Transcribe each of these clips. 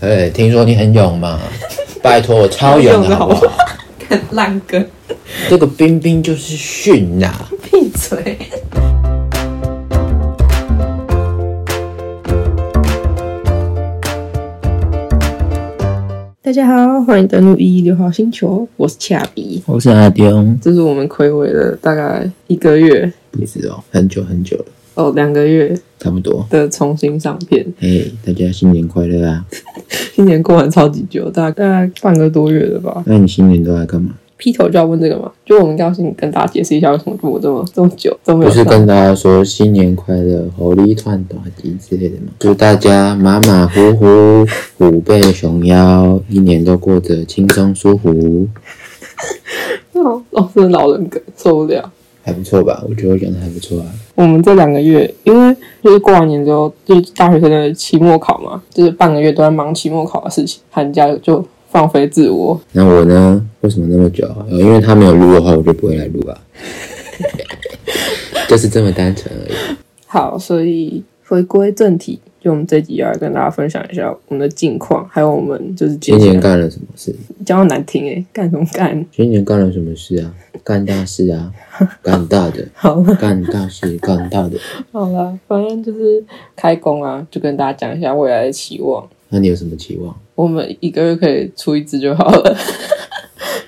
哎，听说你很勇嘛？拜托，我超勇的好不好？看烂梗，这个冰冰就是训呐、闭嘴。大家好，欢迎登录一一六号星球，我是恰比。我是阿丢，这是我们暌违了大概一个月不知道很久很久了，哦，两个月差不多。的重新上片。哎，大家新年快乐啊！新年过完超级久，大概半个多月了吧。那你新年都在干嘛？劈头就要问这个嘛？就我们要先跟大家解释一下，为什么我这么这么久都没有。不是跟大家说新年快乐、猴力串短集之类的吗？祝大家马马虎虎、虎背熊腰，一年都过得轻松舒服，哦，哦，是老人梗，受不了。还不错吧？我觉得我讲的还不错啊。我们这两个月，因为就是过完年之后，就是大学生的期末考嘛，就是半个月都在忙期末考的事情，寒假就放飞自我。那我呢？为什么那么久？呃因为他没有录的话，我就不会来录啊。就是这么单纯而已。好，所以回归正题，就我们这集要来跟大家分享一下我们的近况，还有我们就是今年干了什么事？讲到难听诶、干什么干？今年干了什么事啊？干大事啊！干大的，好了干大事，干大的。好了，反正就是开工啊，就跟大家讲一下未来的期望。那你有什么期望我们一个月可以出一支就好了，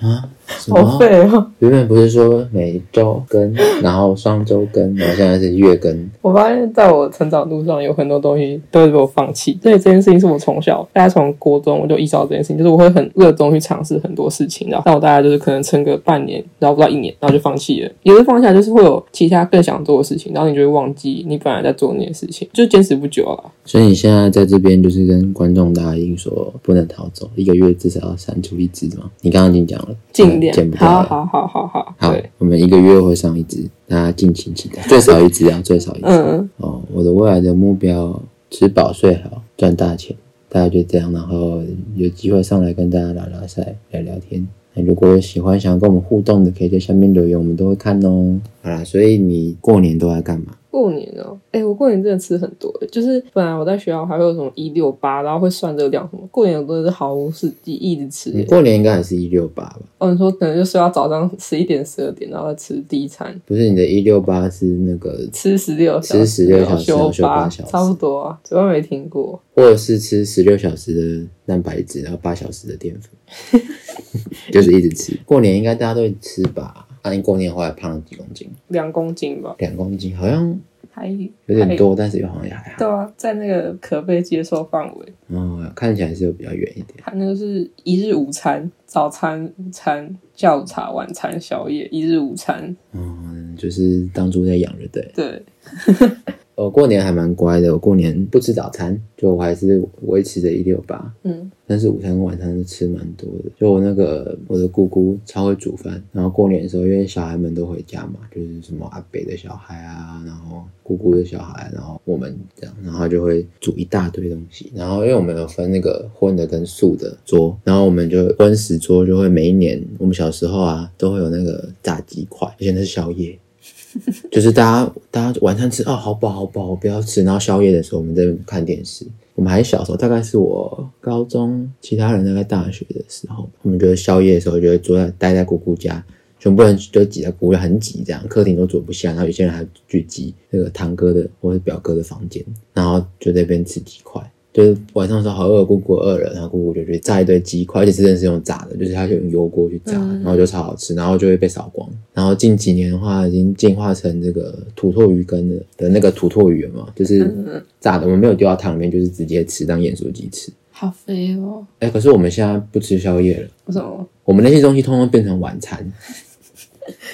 啊？什好么？废哦！原本不是说每周更，然后双周更，然后现在是月更。我发现在我成长路上有很多东西都会被我放弃，所以这件事情是我从小，大家从国中我就意识到这件事情，就是我会很热衷去尝试很多事情，然后但我大概就是可能撑个半年，然后不到一年，然后就放弃了。也是放下，就是会有其他更想做的事情，然后你就会忘记你本来在做那件事情，就坚持不久啊。所以你现在在这边就是跟观众答应说不能逃走，一个月至少要删除一只嘛。你刚刚已经讲了，尽量减不掉。好好好好好，我们一个月会上一只，大家尽情期待，最少一只啊，最少一只。嗯，哦，我的未来的目标吃饱睡好，赚大钱，大家就这样。然后有机会上来跟大家拉拉赛、聊聊天。那如果有喜欢想要跟我们互动的，可以在下面留言，我们都会看哦。好啦，所以你过年都在干嘛？过年哦，哎、我过年真的吃很多，就是本来我在学校还会有什么一六八，然后会算热量什么，过年我真的是毫无事迹，一直吃。你过年应该还是一六八吧？哦，你说可能就睡到早上十一点、十二点，然后再吃第一餐，不是你的一六八是那个，吃十六小吃时，16小时休然后休八，小时差不多啊，嘴巴没听过。或者是吃十六小时的蛋白质，然后八小时的淀粉，就是一直吃。过年应该大家都会吃吧？那、你过年回来胖了几公斤？两公斤吧，两公斤，好像还有点多，但是又好像也还好。对啊，在那个可被接受范围。哦，看起来是有比较远一点。它那个是一日午餐、早餐、午餐、下午茶、晚餐、宵夜，一日午餐。嗯，就是当初在养着对。对，我过年还蛮乖的，我过年不吃早餐，就我还是维持着一六八，嗯，但是午餐跟晚餐是吃蛮多的。就我那个我的姑姑超会煮饭，然后过年的时候，因为小孩们都回家嘛，就是什么阿北的小孩啊，然后姑姑的小孩，然后我们这样，然后就会煮一大堆东西。然后因为我们有分那个荤的跟素的桌，然后我们就荤食桌就会每一年，我们小时候啊都会有那个炸鸡块，而且那是宵夜。就是大家大家晚餐吃哦，好饱好饱，我不要吃。然后宵夜的时候，我们在看电视。我们还小时候，大概是我高中，其他人大概大学的时候，我们觉得宵夜的时候就会坐在待在姑姑家，全部人就挤在姑姑家，很挤这样，客厅都坐不下。然后有些人还聚集那个堂哥的或者表哥的房间，然后就在那边吃鸡块。就是晚上的时候好饿，姑姑饿了，然后姑姑就去炸一堆鸡块，而且是真的是用炸的，就是他就用油锅去炸，嗯然后就超好吃，然后就会被扫光。然后近几年的话，已经进化成这个土托鱼羹的的那个土托鱼了嘛，就是嗯炸的，我们没有丢到汤里面，就是直接吃当盐酥鸡吃。好肥哦。哎，可是我们现在不吃宵夜了，为什么？我们那些东西通通变成晚餐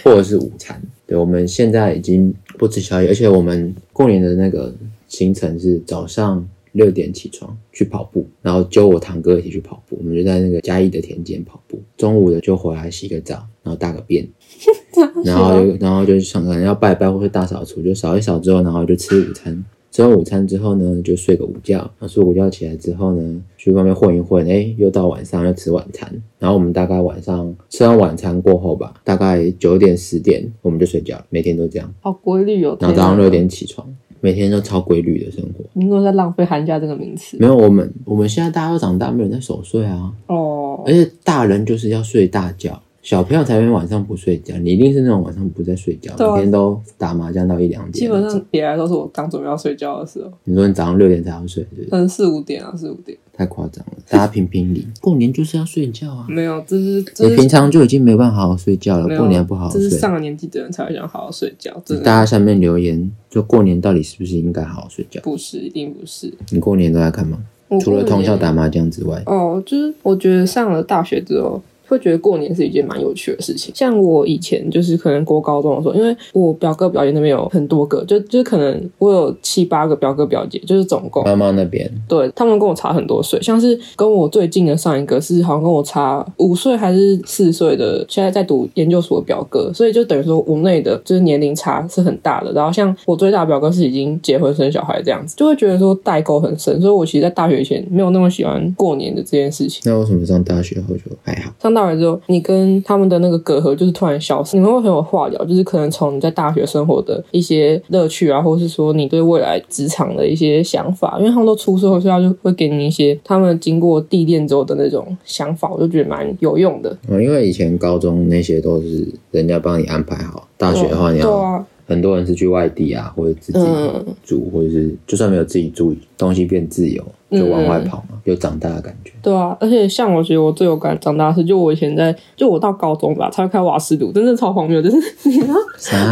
或者是午餐。对，我们现在已经不吃宵夜，而且我们过年的那个行程是早上六点起床去跑步，然后揪我堂哥一起去跑步，我们就在那个嘉义的田间跑步。中午的就回来洗个澡，然后大个便，然后就然后就想可能要拜拜或者大扫除，就扫一扫之后，然后就吃午餐。吃完午餐之后呢，就睡个午觉。然后睡午觉起来之后呢，去外面混一混，哎，又到晚上要吃晚餐。然后我们大概晚上吃完晚餐过后吧，大概九点十点我们就睡觉，每天都这样。好规律哦。然后早上六点起床，每天都超规律的生活。你又在浪费寒假这个名词没有我们，我们现在大家都长大，没有人在守岁啊。哦而，且大人就是要睡大觉，小朋友才会晚上不睡觉。你一定是那种晚上不在睡觉，每天都打麻将到一两点。基本上别来都是我刚准备要睡觉的时候，你说你早上六点才要睡，是不是可能四五点啊，四五点。太夸张了。大家评评理，过年就是要睡觉啊。没有，这是你平常就已经没有办法好好睡觉了，过年还不好好睡。这是上了年纪的人才会想好好睡觉，大家下面留言，就过年到底是不是应该好好睡觉？不是，一定不是。你过年都在干嘛？除了通宵打麻将之外，哦，就是我觉得上了大学之后，会觉得过年是一件蛮有趣的事情。像我以前就是可能过高中的时候，因为我表哥表姐那边有很多个，就就是可能我有七八个表哥表姐，就是总共妈妈那边对他们跟我差很多岁，像是跟我最近的上一个是好像跟我差五岁还是四岁的，现在在读研究所的表哥，所以就等于说我们那的就是年龄差是很大的。然后像我最大的表哥是已经结婚生小孩这样子，就会觉得说代沟很深。所以我其实，在大学以前没有那么喜欢过年的这件事情。那为什么上大学后就还好？上大学之后，你跟他们的那个隔阂就是突然消失，你们会很有话聊，就是可能从你在大学生活的一些乐趣啊，或是说你对未来职场的一些想法，因为他们都出社会，所以他就会给你一些他们经过历练之后的那种想法，我就觉得蛮有用的。嗯，因为以前高中那些都是人家帮你安排好，大学的话你要、对啊，很多人是去外地啊，或者自己嗯。住，或者是就算没有自己住，东西变自由，就往外跑嘛，有长大的感觉。对啊，而且像我觉得我最有感长大的是，就我以前在，就我到高中吧才会开瓦斯炉，真的超荒谬，就是你知道。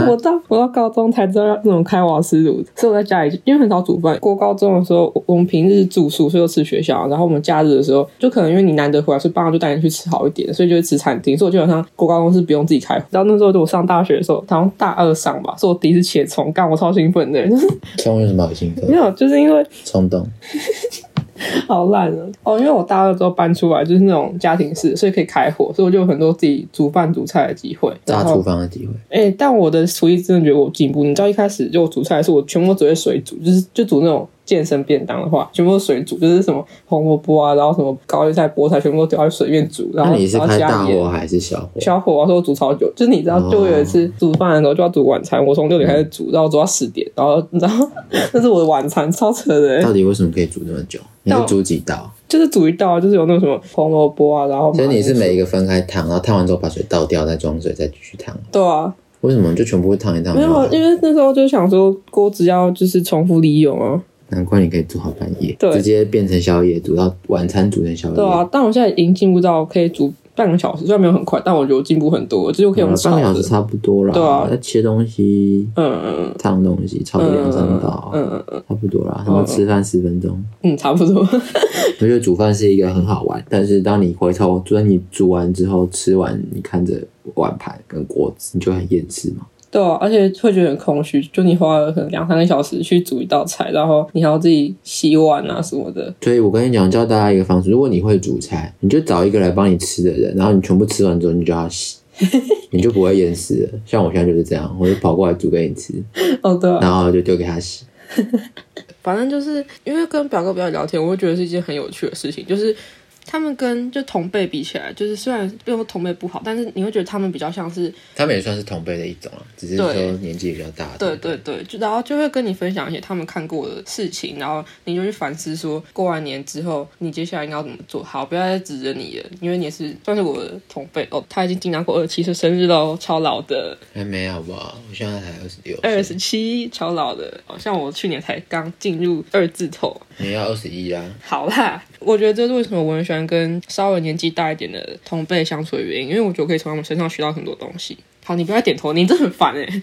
我？到我到高中才知道要那种开瓦斯炉，所以我在家里因为很少煮饭。过高中的时候，我我们平日住宿，所以就吃学校，然后我们假日的时候，就可能因为你难得回来，所以爸妈就带你去吃好一点，所以就会吃餐厅。所以我基本上过高中是不用自己开火。然后那时候就我上大学的时候，好像大二上吧，是我第一次切葱，干我超兴奋的，就是葱有什么好兴奋没？有，就是因为冲动。好烂啊！哦，因为我大二之后搬出来就是那种家庭式，所以可以开火，所以我就有很多自己煮饭煮菜的机会。然后炸厨房的机会，哎、但我的厨艺真的觉得我进步。你知道一开始就我煮菜的时候，我全部都只会水煮，就是就煮那种健身便当的话，全部都水煮，就是什么红萝卜啊，然后什么高丽菜、菠菜，全部都丢到水面煮。然后你是开大火还是小火？小火啊，说我煮超久，就是你知道，哦就有一次煮饭的时候就要煮晚餐，我从六点开始煮，然后煮到十点，然后你知道 那是我的晚餐，超扯的欸，到底为什么可以煮那么久？你是煮几道？就是煮一道就是有那种什么红萝卜啊，然后所以你是每一个分开烫，然后烫完之后把水倒掉，再装水，再继续烫。对啊，为什么就全部会烫一烫没有？因为那时候就想说锅子要就是重复利用啊，难怪你可以煮好半夜，对直接变成宵夜，煮到晚餐煮成宵夜。对啊，但我现在已经进步到可以煮半个小时，虽然没有很快，但我觉得我进步很多，就是我可以用半个小时，差不多啦。对啊要切东西、嗯嗯烫东西，炒个两三道，嗯嗯嗯差不多啦。然后吃饭十分钟。嗯，差不多。我觉得煮饭是一个很好玩，但是当你回头，就算你煮完之后吃完，你看着碗盘跟锅子，你就很厌世嘛。对啊，而且会觉得很空虚，就你花了可能两三个小时去煮一道菜，然后你还要自己洗碗啊什么的。所以我跟你讲，教大家一个方式：如果你会煮菜，你就找一个来帮你吃的人，然后你全部吃完之后，你就要洗，你就不会淹死了。像我现在就是这样，我就跑过来煮给你吃，哦，对啊，然后就丢给他洗。反正就是因为跟表哥表姐聊天，我会觉得是一件很有趣的事情，就是。他们跟就同辈比起来，就是虽然不用说同辈不好，但是你会觉得他们比较像是他们也算是同辈的一种啊，只是说年纪比较大。对对对，就然后就会跟你分享一些他们看过的事情，然后你就去反思说，过完年之后你接下来应该要怎么做好，不要再指着你了，因为你也是算是我的同辈哦，他已经经常过二十七岁生日喽，超老的，还没好不好？我现在才二十六，二十七，超老的，好像我去年才刚进入二字头。你要二十一啊。好啦，我觉得这是为什么我很喜欢跟稍微年纪大一点的同辈相处的原因，因为我觉得我可以从他们身上学到很多东西。好，你不要点头，你真的很烦 哎、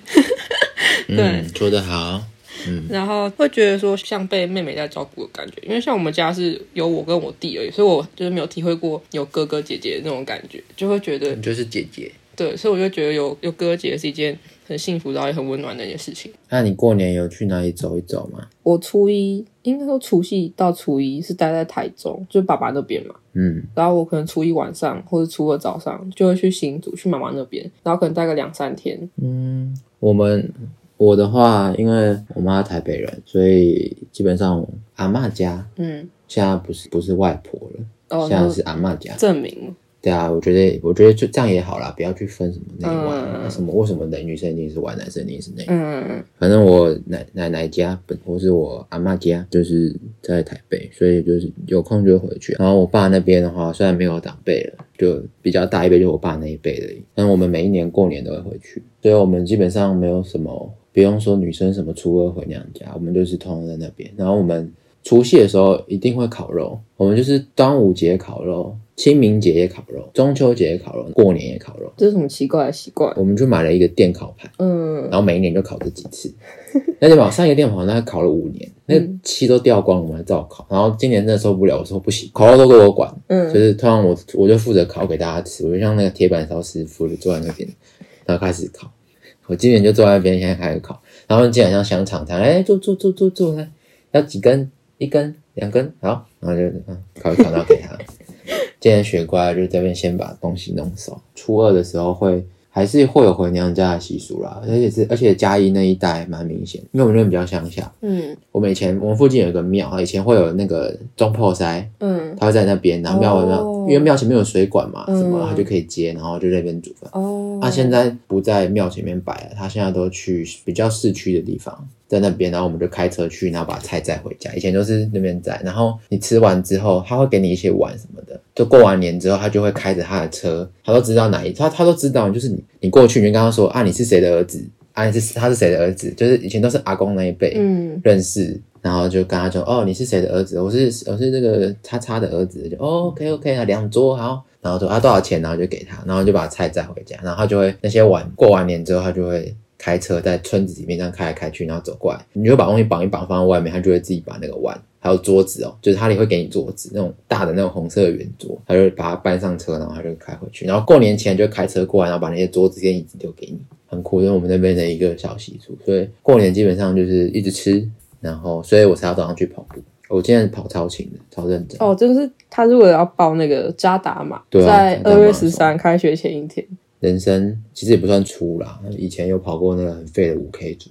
嗯，说得好。嗯然后会觉得说像被妹妹在照顾的感觉，因为像我们家是有我跟我弟而已，所以我就是没有体会过有哥哥姐姐的那种感觉，就会觉得你就是姐姐。对，所以我就觉得有有哥哥姐姐是一件很幸福然后也很温暖的一件事情。那你过年有去哪里走一走吗？我初一应该说除夕到初一是待在台中，就爸爸那边嘛。嗯，然后我可能初一晚上或者初二早上就会去新竹去妈妈那边，然后可能待个两三天。嗯我们我的话，因为我妈台北人，所以基本上阿嬷家嗯，现在不是不是外婆了，哦，现在是阿嬷家。证明对啊，我觉得我觉得就这样也好啦，不要去分什么内外、嗯什么为什么的女生一定是外，男生一定是内。嗯反正我奶奶奶家本或是我阿妈家就是在台北，所以就是有空就会回去。然后我爸那边的话，虽然没有长辈了，就比较大一辈，就是我爸那一辈的，但我们每一年过年都会回去，所以我们基本上没有什么不用说女生什么初二回娘家，我们就是通通在那边。然后我们除夕的时候一定会烤肉，我们就是端午节烤肉，清明节也烤肉，中秋节也烤肉，过年也烤肉。这是什么奇怪的习惯？我们就买了一个电烤盘。嗯然后每一年就烤这几次。那就把上一个电烤大概烤了五年，那个漆都掉光了，我们还照烤。然后今年真的受不了，我说不行，烤肉都给我管，就嗯是突然我我就负责烤给大家吃，我就像那个铁板烧师傅就坐在那边，然后开始烤。我今年就坐在那边，现在开始烤。然后今天像香肠摊，哎，坐坐坐坐坐来，要几根？一根、两根，好，然后就嗯烤一烤，然后给他。今天学乖了，就这边先把东西弄熟。初二的时候会还是会有回娘家的习俗啦，而且是而且嘉义那一带蛮明显，因为我们那边比较乡下。嗯我们以前我们附近有一个庙，以前会有那个中破塞，嗯他会在那边，然后庙有没有哦因为庙前面有水管嘛，嗯什么他就可以接，然后就在那边煮饭。哦，他、现在不在庙前面摆了，他现在都去比较市区的地方，在那边，然后我们就开车去，然后把菜载回家。以前都是那边载，然后你吃完之后，他会给你一些碗什么的。就过完年之后，他就会开着他的车，他都知道哪一，他他都知道，就是你你过去，你就跟他说啊，你是谁的儿子啊，你是他是谁的儿子，就是以前都是阿公那一辈，嗯认识，然后就跟他说：“哦，你是谁的儿子？我是我是这个叉叉的儿子。”就哦，OK OK 啊，两桌好，然后说啊多少钱，然后就给他，然后就把菜载回家，然后他就会那些碗过完年之后，他就会开车在村子里面这样开来开去，然后走过来，你就把东西绑一绑放在外面，他就会自己把那个碗还有桌子哦，就是他也会给你桌子那种大的那种红色的圆桌，他就把它搬上车，然后他就开回去，然后过年前就开车过来，然后把那些桌子跟椅子丢给你。很酷，因为我们那边的一个小习俗，所以过年基本上就是一直吃，然后所以我才要早上去跑步。我今天跑超勤的，超认真。哦，就是他如果要报那个扎达嘛，对啊在二月十三开学前一天，人生其实也不算粗啦，以前有跑过那个很废的五 K 组。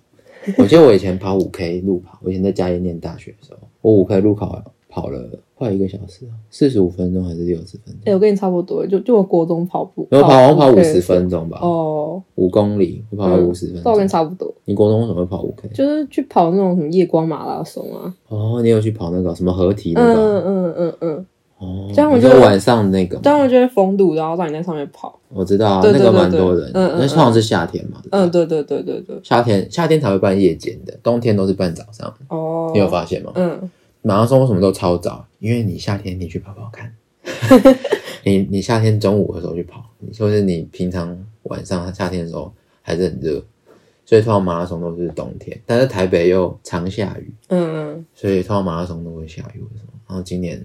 我记得我以前跑五 K 路跑，我以前在嘉义念大学的时候，我五 K 路跑跑了快一个小时，四十五分钟还是六十分哎、钟？我跟你差不多，就就我国中跑步，我跑我跑五十分钟吧，哦，五公里，我跑了五十分那我跟你。差不多，你国中为什么会跑五 K？就是去跑那种什么夜光马拉松啊，哦，你有去跑那个什么合体那嗯嗯？嗯嗯嗯，哦，这样我就你说晚上那个吗，这样我就会封堵，然后让你在上面跑，我知道啊，那个蛮多人嗯嗯那通常是夏天嘛。嗯，对对对对对夏天夏天才会办夜间的，冬天都是办早上。哦，你有发现吗？嗯，马拉松为什么都超早？因为你夏天你去跑跑看，你你夏天中午的时候去跑，或是你平常晚上夏天的时候还是很热，所以通常马拉松都是冬天。但是台北又常下雨，嗯嗯，所以通常马拉松都会下雨，为什么？然后今年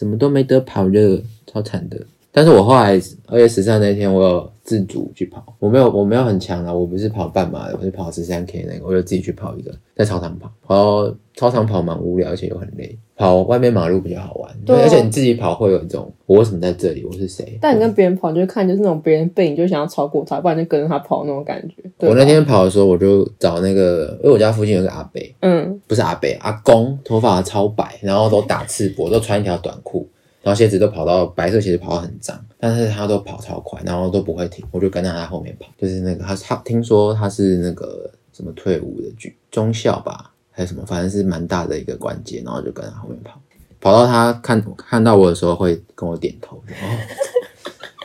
什么都没得跑热，超惨的。但是我后来二月十三那天，我有自主去跑，我没有我没有很强啊，我不是跑半马的，我是跑十三 K 那个，我就自己去跑一个，在操场跑，跑到操场跑蛮无聊，而且又很累，跑外面马路比较好玩，对啊而且你自己跑会有一种我为什么在这里，我是谁？但你跟别人跑，你就看就是那种别人背，你就想要超过他，不然就跟着他跑那种感觉。对我那，天跑的时候，我就找那个，因为我家附近有个阿伯，嗯不是阿伯，阿公，头发超白，然后都打赤膊，都穿一条短裤，然后鞋子都跑到白色鞋子跑到很脏，但是他都跑超快，然后都不会停，我就跟在他后面跑，就是那个他他听说他是那个什么退伍的军中校吧，还有什么，反正是蛮大的一个关节，然后就跟在他后面跑，跑到他看看到我的时候会跟我点头，哦，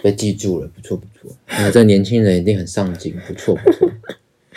被记住了，不错不错，那这年轻人一定很上进，不错不错，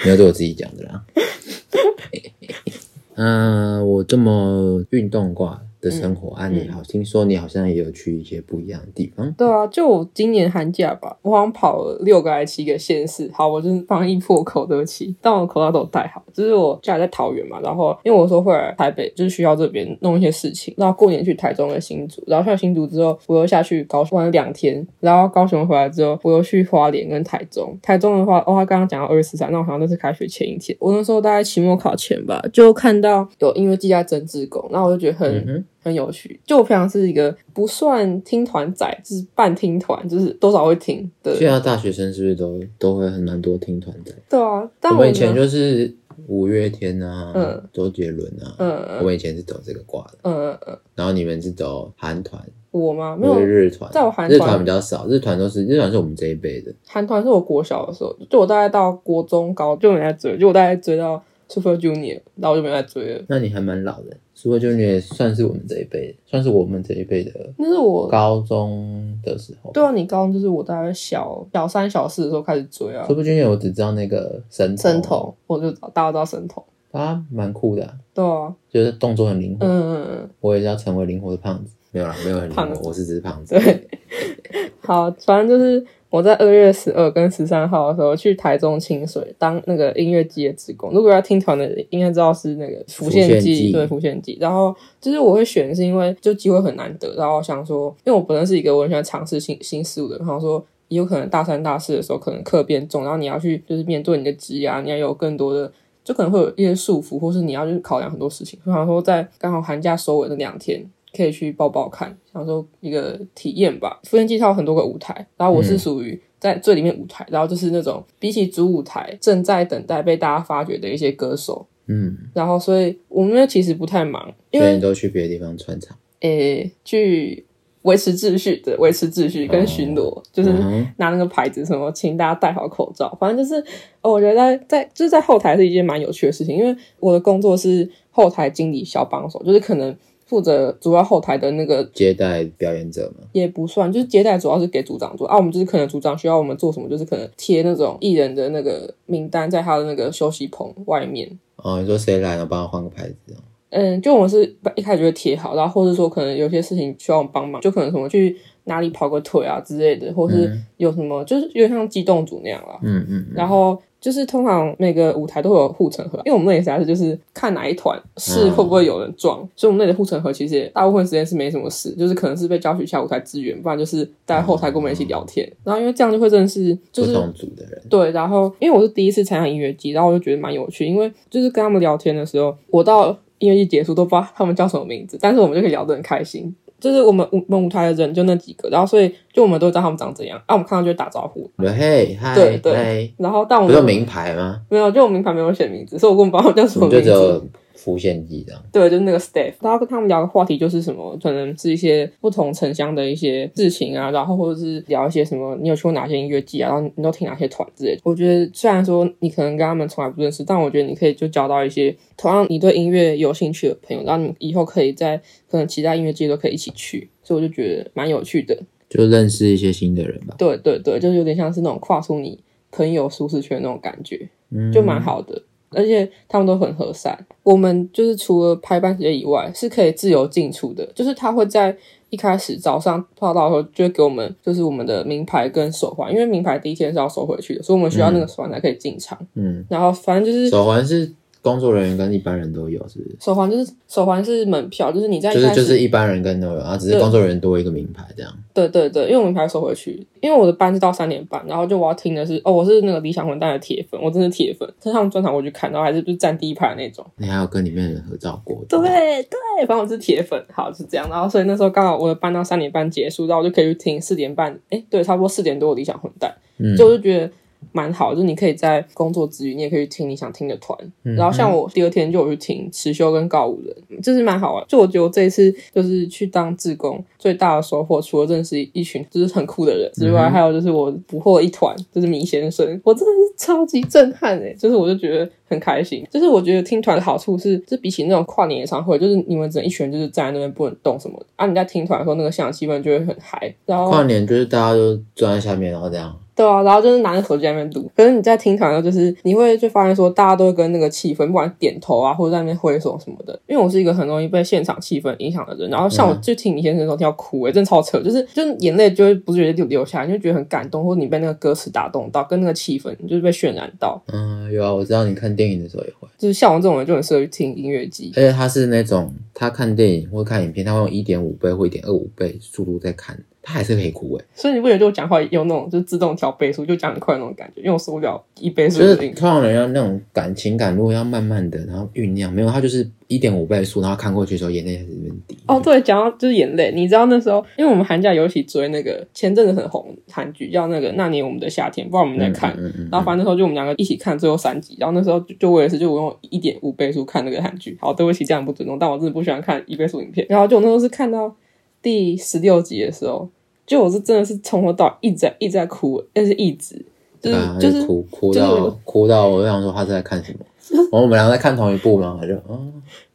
没有对我自己讲的啦。嗯，我这么运动挂的生活，啊，你好，听说你好像也有去一些不一样的地方。对啊，就我今年寒假吧，我好像跑了六个还是七个县市。好，我就是防疫破口，对不起，但我口罩都戴好。就是我家里在桃园嘛，然后因为我说会来台北，就是学校这边弄一些事情，然后过年去台中跟新竹，然后去了新竹之后，我又下去高雄玩了两天，然后高雄回来之后，我又去花莲跟台中。台中的话，哦，他刚刚讲到二月十三，那我好像那是开学前一天，我那时候大概期末考前吧，就看到有音乐季在争志工，然后我就觉得很。很有趣。就我平常是一个不算听团仔，就是半听团，就是多少会听的。现在大学生是不是都都会很蛮多听团仔？对啊，但我我们以前就是五月天啊，嗯周杰伦啊，嗯我们以前是走这个挂的。嗯嗯嗯，然后你们是走韩团，我吗？没有我，日团，在我韩日团团比较少，日团都是日团是我们这一辈的。韩团是我国小的时候，就我大概到国中高就没在追，就我大概追到 Super Junior，然后我就没在追了。那你还蛮老的，Super Junior 算是我们这一辈的，算是我们这一辈的那是我高中的时候。对啊，你高中就是我大概小小三小四的时候开始追啊。Super Junior 我只知道那个神神童，我就大家都知道神童。他蛮酷的啊、对啊，就是动作很灵活。嗯嗯嗯，我也是要成为灵活的胖子，没有啦，没有很灵活，我是只是胖子。对。好，反正就是我在二月十二跟十三号的时候去台中清水当那个音乐季的职工。如果要听团的，应该知道是那个浮现季，对浮现季。然后就是我会选，是因为就机会很难得，然后想说，因为我本身是一个我很喜欢尝试新新事物的人，然后说。也有可能大三、大四的时候，可能课变重，然后你要去就是面对你的职涯，你要有更多的，就可能会有一些束缚，或是你要去考量很多事情。所以想说，在刚好寒假收尾的两天，可以去报报看，想说一个体验吧。福建季它有很多个舞台，然后我是属于在最里面舞台，然后就是那种比起主舞台正在等待被大家发掘的一些歌手。嗯，然后，所以我们其实不太忙，因为所以你都去别的地方穿场，诶、去维持秩序的维持秩序跟巡逻，就是拿那个牌子什么，请大家戴好口罩。反正就是，哦我觉得在在就是在后台是一件蛮有趣的事情，因为我的工作是后台经理小帮手，就是可能负责主要后台的那个接待表演者嘛。也不算，就是接待主要是给组长做啊。我们就是可能组长需要我们做什么，就是可能贴那种艺人的那个名单在他的那个休息棚外面。哦，你说谁来，了帮他换个牌子哦。嗯，就我们是一开始就会贴好，然后或者说可能有些事情需要我们帮忙，就可能什么去哪里跑个腿啊之类的，或是有什么、就是有点像机动组那样啦。嗯嗯，然后就是通常每个舞台都会有护城河，因为我们那里实在是就是看哪一团是会不会有人撞，所以我们那里的护城河其实大部分时间是没什么事，就是可能是被叫去下舞台支援，不然就是在后台跟我们一起聊天。然后因为这样就会认识就是不同组的人，对，然后因为我是第一次参加音乐季，然后我就觉得蛮有趣，因为就是跟他们聊天的时候，我到音乐季结束都不知道他们叫什么名字，但是我们就可以聊得很开心。就是我们舞我们舞台的人就那几个，然后所以就我们都知道他们长怎样，啊，我们看到就会打招呼。嘿嗨对对，然后但我们不是有名牌吗？没有，就我名牌没有写名字，所以我根本不知道他们叫什么名字。浮现记这样。对，就是那个 staff，然后跟他们聊的话题就是什么，可能是一些不同城乡的一些事情啊，然后或者是聊一些什么，你有去过哪些音乐季啊，然后你都听哪些团之类的。我觉得虽然说你可能跟他们从来不认识，但我觉得你可以就交到一些同样你对音乐有兴趣的朋友，然后你们以后可以在可能其他音乐季都可以一起去，所以我就觉得蛮有趣的。就认识一些新的人吧，对对对，就是有点像是那种跨出你朋友舒适圈的那种感觉。嗯，就蛮好的，而且他们都很和善。我们就是除了排班时间以外，是可以自由进出的，就是他会在一开始早上报道的时候，就会给我们就是我们的名牌跟手环，因为名牌第一天是要收回去的，所以我们需要那个手环才可以进场。嗯，然后反正就是手环是工作人员跟一般人都有，是不是？手环，就是手环是门票，就是你在就是就是一般人跟都有，然后只是工作人员多一个名牌这样。对对对，因为我们牌收回去，因为我的班是到三点半，然后就我要听的是哦，我是那个理想混蛋的铁粉，我真是铁粉，他们专场我去看，然后还是就是站第一排的那种。你还有跟里面的人合照过？对对，反正我是铁粉，好是这样。然后所以那时候刚好我的班到三点半结束，然后我就可以去听四点半，哎，对，差不多四点多的理想混蛋，嗯就我就觉得蛮好，就是你可以在工作之余，你也可以去听你想听的团。嗯然后像我第二天就有去听持修跟告五人，就是蛮好玩。就我觉得我这一次就是去当志工，最大的收获除了认识一群就是很酷的人之外，嗯还有就是我捕获了一团就是米先生，我真的是超级震撼诶，就是我就觉得很开心。就是我觉得听团的好处是，就比起那种跨年演唱会，就是你们只能一群人就是站在那边不能动什么的啊，你在听团的时候那个现场气氛就会很嗨，然后跨年就是大家都坐在下面，然后这样。对啊，然后就是拿着手机在那边录。可是你在听团的时候，就是你会就发现说，大家都会跟那个气氛，不管点头啊，或者在那边挥手什么的。因为我是一个很容易被现场气氛影响的人，然后像我就听你先生的时候听到哭、欸，真的超扯，就是就是眼泪就会不自觉地流流下来，你就觉得很感动，或者你被那个歌词打动到，跟那个气氛就是被渲染到。嗯，有啊，我知道你看电影的时候也会，就是像我这种人就很适合去听音乐机。而且他是那种他看电影或看影片，他会用一点五倍或一点二五倍速度在看，他还是可以哭诶。所以你不觉得就我讲话有那种就是自动调倍速，就讲很快的那种感觉，因为我受不了一倍速就是的音。通常人要那种感情感，如果要慢慢的，然后酝酿，没有他就是一点五倍速，然后看过去的时候眼泪开始在那边滴。哦，对，讲到就是眼泪，你知道那时候，因为我们寒假有一起追那个前阵子很红韩剧，叫那个《那年我们的夏天》，不知道我们在看。嗯嗯嗯然后反正那时候就我们两个一起看最后三集，然后那时候就就我也是就我用一点五倍速看那个韩剧。好，对不起，这样不尊重，但我真的不喜欢看一倍速影片。然后就我那时候是看到第十六集的时候，就我是真的是从头到一直在一直在哭，但是一直就是、啊，就是哭哭就是到哭到，我就想说他是在看什么？然后我们两个在看同一部嘛，他就哦，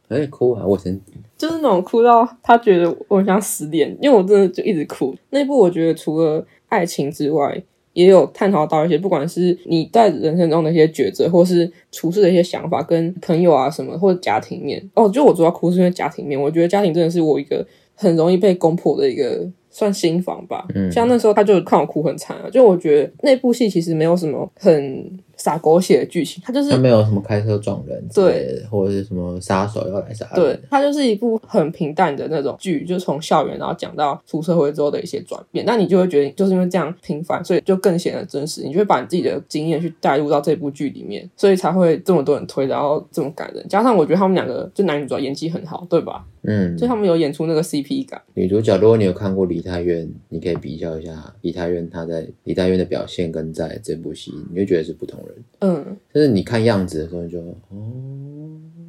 哎哭啊，我先就是那种哭到他觉得我很像失恋，因为我真的就一直哭。那部我觉得除了爱情之外，也有探讨到一些，不管是你在人生中的一些抉择，或是处事的一些想法，跟朋友啊什么，或者家庭面。哦，就我主要哭是因为家庭面，我觉得家庭真的是我一个很容易被攻破的一个算新房吧。嗯像那时候他就看我哭很惨啊，就我觉得那部戏其实没有什么很洒狗血的剧情，它就是他没有什么开车撞人对，或者是什么杀手要来杀人，对，它就是一部很平淡的那种剧，就从校园然后讲到出社会之后的一些转变。那你就会觉得，就是因为这样平凡，所以就更显得真实。你就会把你自己的经验去带入到这部剧里面，所以才会这么多人推，然后这么感人。加上我觉得他们两个就男女主角演技很好，对吧？嗯，就他们有演出那个 CP 感。女主角，如果你有看过《梨泰院》，你可以比较一下梨泰院她在梨泰院的表现跟在这部戏，你会觉得是不同人。嗯但是你看样子的时候，你就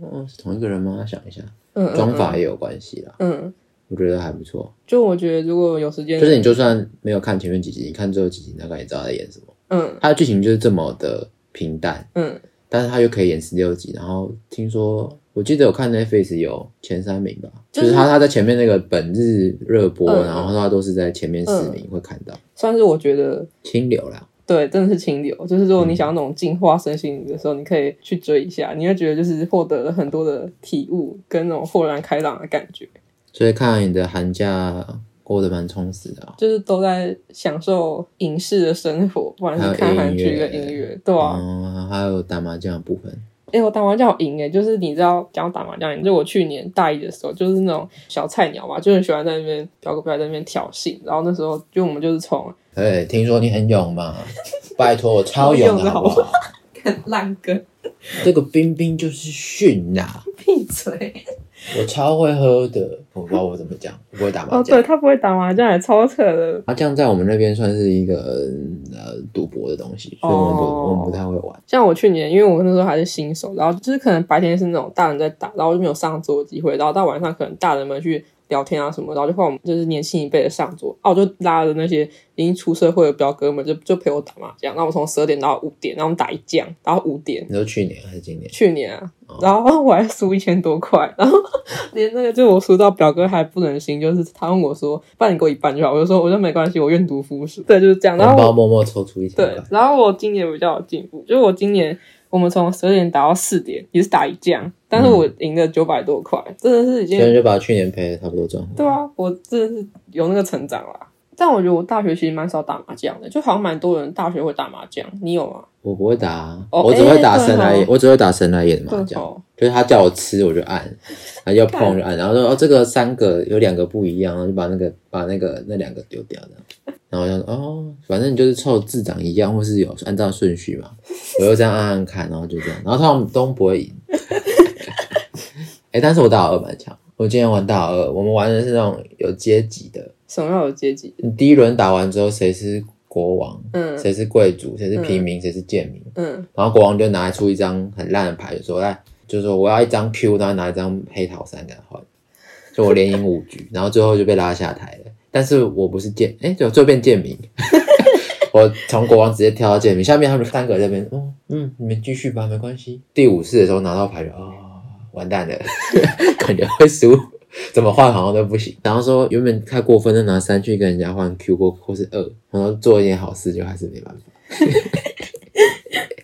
哦，是同一个人吗？想一下，嗯，嗯妆法也有关系啦，嗯，我觉得还不错。就我觉得如果有时间，就是你就算没有看前面几集，你看最后几集，大概也知道他在演什么。嗯他的剧情就是这么的平淡，嗯但是他又可以演十六集，然后听说我记得我看 Netflix 有前三名吧，就就是是他他在前面那个本日热播，嗯然后他都是在前面四名会看到，算是我觉得清流啦。对，真的是清流。就是如果你想要那种净化身心灵的时候，你可以去追一下，你会觉得就是获得了很多的体悟跟那种豁然开朗的感觉，所以看来你的寒假过得蛮充实的啊。就是都在享受影视的生活，不管是看韩剧跟音乐，对啊。嗯，还有打麻将的部分，哎、我打麻将有赢哎，就是你知道讲打麻将赢，就我去年大一的时候，就是那种小菜鸟嘛，就很喜欢在那边表哥表姐在那边挑衅，然后那时候就我们就是从哎，听说你很勇嘛？拜托，我超勇的好不好？看烂梗，这个冰冰就是训呐、闭嘴。我超会喝的，我不知道我怎么讲，我不会打麻哦，将。对他不会打麻将，也超扯的。麻将在我们那边算是一个呃赌博的东西，所以我们不、哦我们不太会玩。像我去年，因为我那时候还是新手，然后就是可能白天是那种大人在打，然后就没有上桌的机会，然后到晚上可能大人们去聊天啊什么，然后就换我们就是年轻一辈的上桌，啊，我就拉着那些已经出社会的表哥们就就陪我打麻将，那我从十二点到五点，然后我们打一将，然后五点，你说去年还是今年？去年啊，然后我还输一千多块，然后 连那个就我输到表哥还不忍心，就是他问我说，不然你给我一半就好，我就说我说没关系，我愿赌服输，对，就是这样，然后我默默抽出一千对，，然后我今年比较有进步，就是我今年我们从十二点打到四点，也是打一将，但是我赢了九百多块，真的是已经现在就把去年赔的差不多赚回来。对啊，我真的是有那个成长啦。但我觉得我大学其实蛮少打麻将的，就好像蛮多人大学会打麻将，你有吗？我不会打啊，哦我只会打神来野，哦我只会打神来也的麻将。就是他叫我吃我就按，他要碰就按，然后说哦这个三个有两个不一样，然后就把那个把那个那两个丢掉的，然后我就说哦，反正你就是凑字长一样，或是有按照顺序嘛，我就这样按按看，然后就这样，然后他们都不会赢。哎、但是我大老二蛮强，我今天玩大老二，我们玩的是那种有阶级的，什么样有阶级？你第一轮打完之后，谁是国王，嗯谁是贵族，谁是平民，谁是贱民，嗯，然后国王就拿出一张很烂的牌，就说：“来，就是说我要一张 Q，然后拿一张黑桃三给他换，就我连赢五局，然后最后就被拉下台了。但是我不是贱，哎，就变贱民，我从国王直接跳到贱民，下面他们三个在那边，哦，嗯，你们继续吧，没关系。第五次的时候拿到牌就，哦，完蛋了，感觉会输。”怎么换好像都不行，然后说原本太过分的拿三去跟人家换 Q 或或是二，然后做一件好事就还是没办法。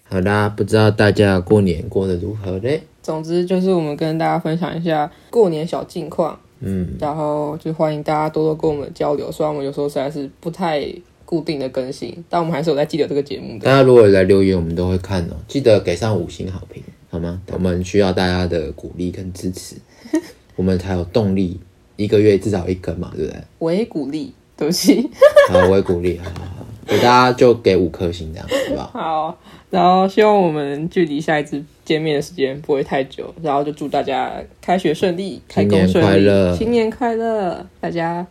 好啦，不知道大家过年过得如何嘞？总之就是我们跟大家分享一下过年小近况，嗯，然后就欢迎大家多多跟我们交流。虽然我们有时候实在是不太固定的更新，但我们还是有在记得这个节目的。大家如果有来留言，我们都会看哦，记得给上五星好评，好吗？我们需要大家的鼓励跟支持，我们才有动力，一个月至少一根嘛，对不对？我也鼓励，对不起。好，我也鼓励，好好好，给大家就给五颗星这样，好不好？好，然后希望我们距离下一次见面的时间不会太久，然后就祝大家开学顺利，开工顺利，新年快乐新年快乐，大家。